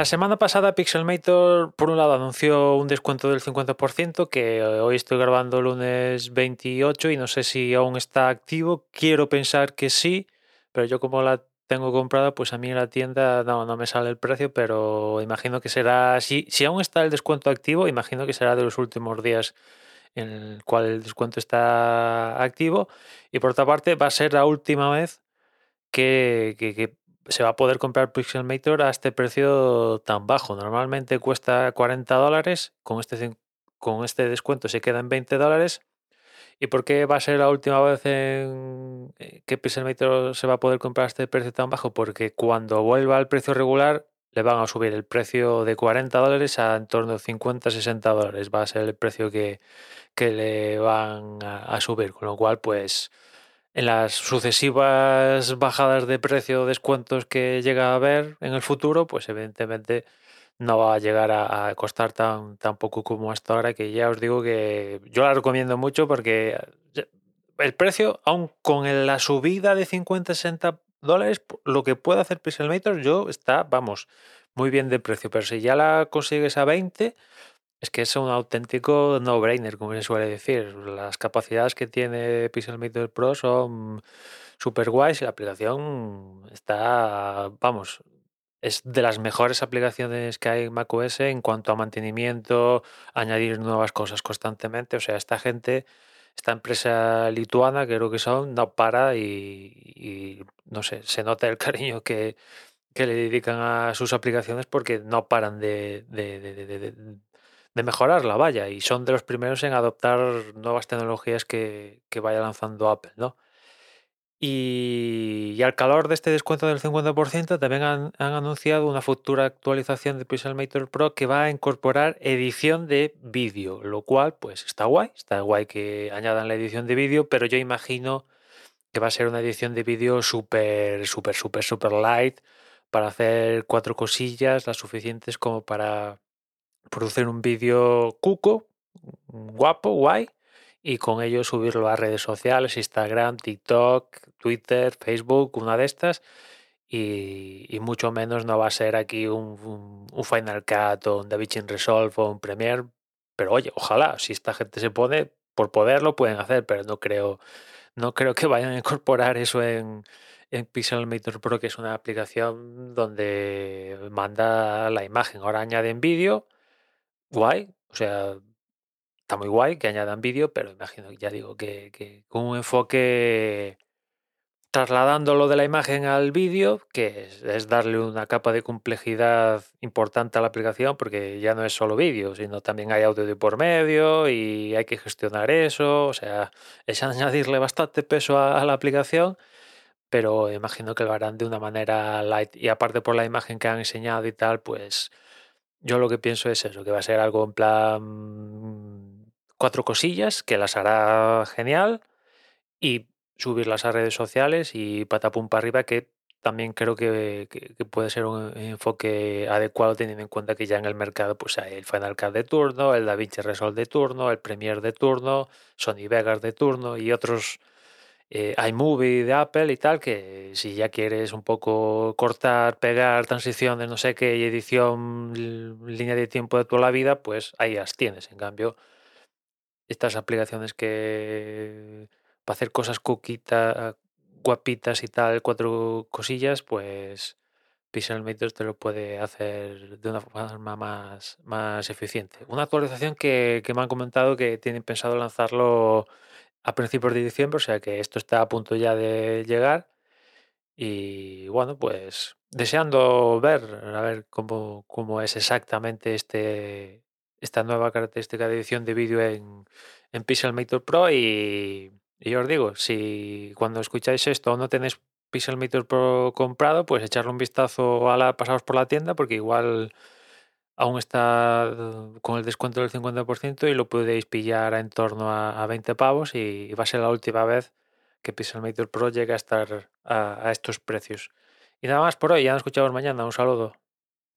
La semana pasada Pixelmator, por un lado, anunció un descuento del 50%, que hoy estoy grabando lunes 28 y no sé si aún está activo. Quiero pensar que sí, pero yo como la tengo comprada, pues a mí en la tienda no, no me sale el precio, pero imagino que será, si, si aún está el descuento activo, imagino que será de los últimos días en el cual el descuento está activo. Y por otra parte, va a ser la última vez que, que se va a poder comprar Pixelmator a este precio tan bajo. Normalmente cuesta 40 dólares, con este, con este descuento se queda en 20 dólares. ¿Y por qué va a ser la última vez en eh, que Pixelmator se va a poder comprar a este precio tan bajo? Porque cuando vuelva al precio regular le van a subir el precio de 40 dólares a en torno a 50-60 dólares. Va a ser el precio que, que le van a, a subir. Con lo cual, pues en las sucesivas bajadas de precio descuentos que llega a haber en el futuro, pues evidentemente no va a llegar a, costar tan, poco como hasta ahora, que ya os digo que yo la recomiendo mucho porque el precio, aún con la subida de 50-60 dólares, lo que puede hacer Pixelmator, yo está, vamos, muy bien de precio, pero si ya la consigues a 20, es que es un auténtico no-brainer, como se suele decir. Las capacidades que tiene Pixelmator Pro son super guays y la aplicación está, vamos, es de las mejores aplicaciones que hay en macOS en cuanto a mantenimiento, añadir nuevas cosas constantemente. O sea, esta gente, esta empresa lituana, creo que son, no para y, no sé, se nota el cariño que, que, le dedican a sus aplicaciones porque no paran de mejorarla, vaya, y son de los primeros en adoptar nuevas tecnologías que, que vaya lanzando Apple, ¿no? Y, al calor de este descuento del 50%, también han, han, anunciado una futura actualización de Pixelmator Pro que va a incorporar edición de vídeo, lo cual, pues está guay, está guay que añadan la edición de vídeo, pero yo imagino que va a ser una edición de vídeo súper, súper, súper, súper light para hacer cuatro cosillas, las suficientes como para producir un vídeo cuco, guapo, guay, y con ello subirlo a redes sociales, Instagram, TikTok, Twitter, Facebook, una de estas. Y, mucho menos no va a ser aquí un, Final Cut o un DaVinci Resolve o un Premiere. Pero oye, ojalá, si esta gente se pone, por poder lo pueden hacer, pero no creo, no creo que vayan a incorporar eso en, en Pixelmator Pro, que es una aplicación donde manda la imagen. Ahora añaden vídeo guay, o sea, está muy guay que añadan vídeo, pero imagino, ya digo, que, con un enfoque trasladándolo de la imagen al vídeo, que es, darle una capa de complejidad importante a la aplicación, porque ya no es solo vídeo, sino también hay audio de por medio y hay que gestionar eso, o sea, es añadirle bastante peso a la aplicación, pero imagino que lo harán de una manera light. Y aparte por la imagen que han enseñado y tal, pues yo lo que pienso es eso, que va a ser algo en plan cuatro cosillas, que las hará genial y subirlas a redes sociales y patapum para arriba, que también creo que, puede ser un enfoque adecuado teniendo en cuenta que ya en el mercado pues hay el Final Cut de turno, el DaVinci Resolve de turno, el Premiere de turno, Sony Vegas de turno y otros eh, iMovie de Apple y tal, que si ya quieres un poco cortar, pegar transiciones, no sé qué, y edición, línea de tiempo de toda la vida, pues ahí las tienes. En cambio, estas aplicaciones que para hacer cosas coquitas, guapitas y tal, cuatro cosillas, pues Pixelmator te lo puede hacer de una forma más, más eficiente. Una actualización que, que me han comentado que tienen pensado lanzarlo a principios de diciembre, o sea que esto está a punto ya de llegar. Y bueno, pues deseando ver, a ver cómo, cómo es exactamente este, esta nueva característica de edición de vídeo en, en Pixelmator Pro. Y, y os digo, si cuando escucháis esto no tenéis Pixelmator Pro comprado, pues echarle un vistazo a la, pasaros por la tienda, porque igual aún está con el descuento del 50% y lo podéis pillar en torno a, 20 pavos y va a ser la última vez que Pixelmator Pro llegue a estar a, a estos precios. Y nada más por hoy, ya nos escuchamos mañana, un saludo.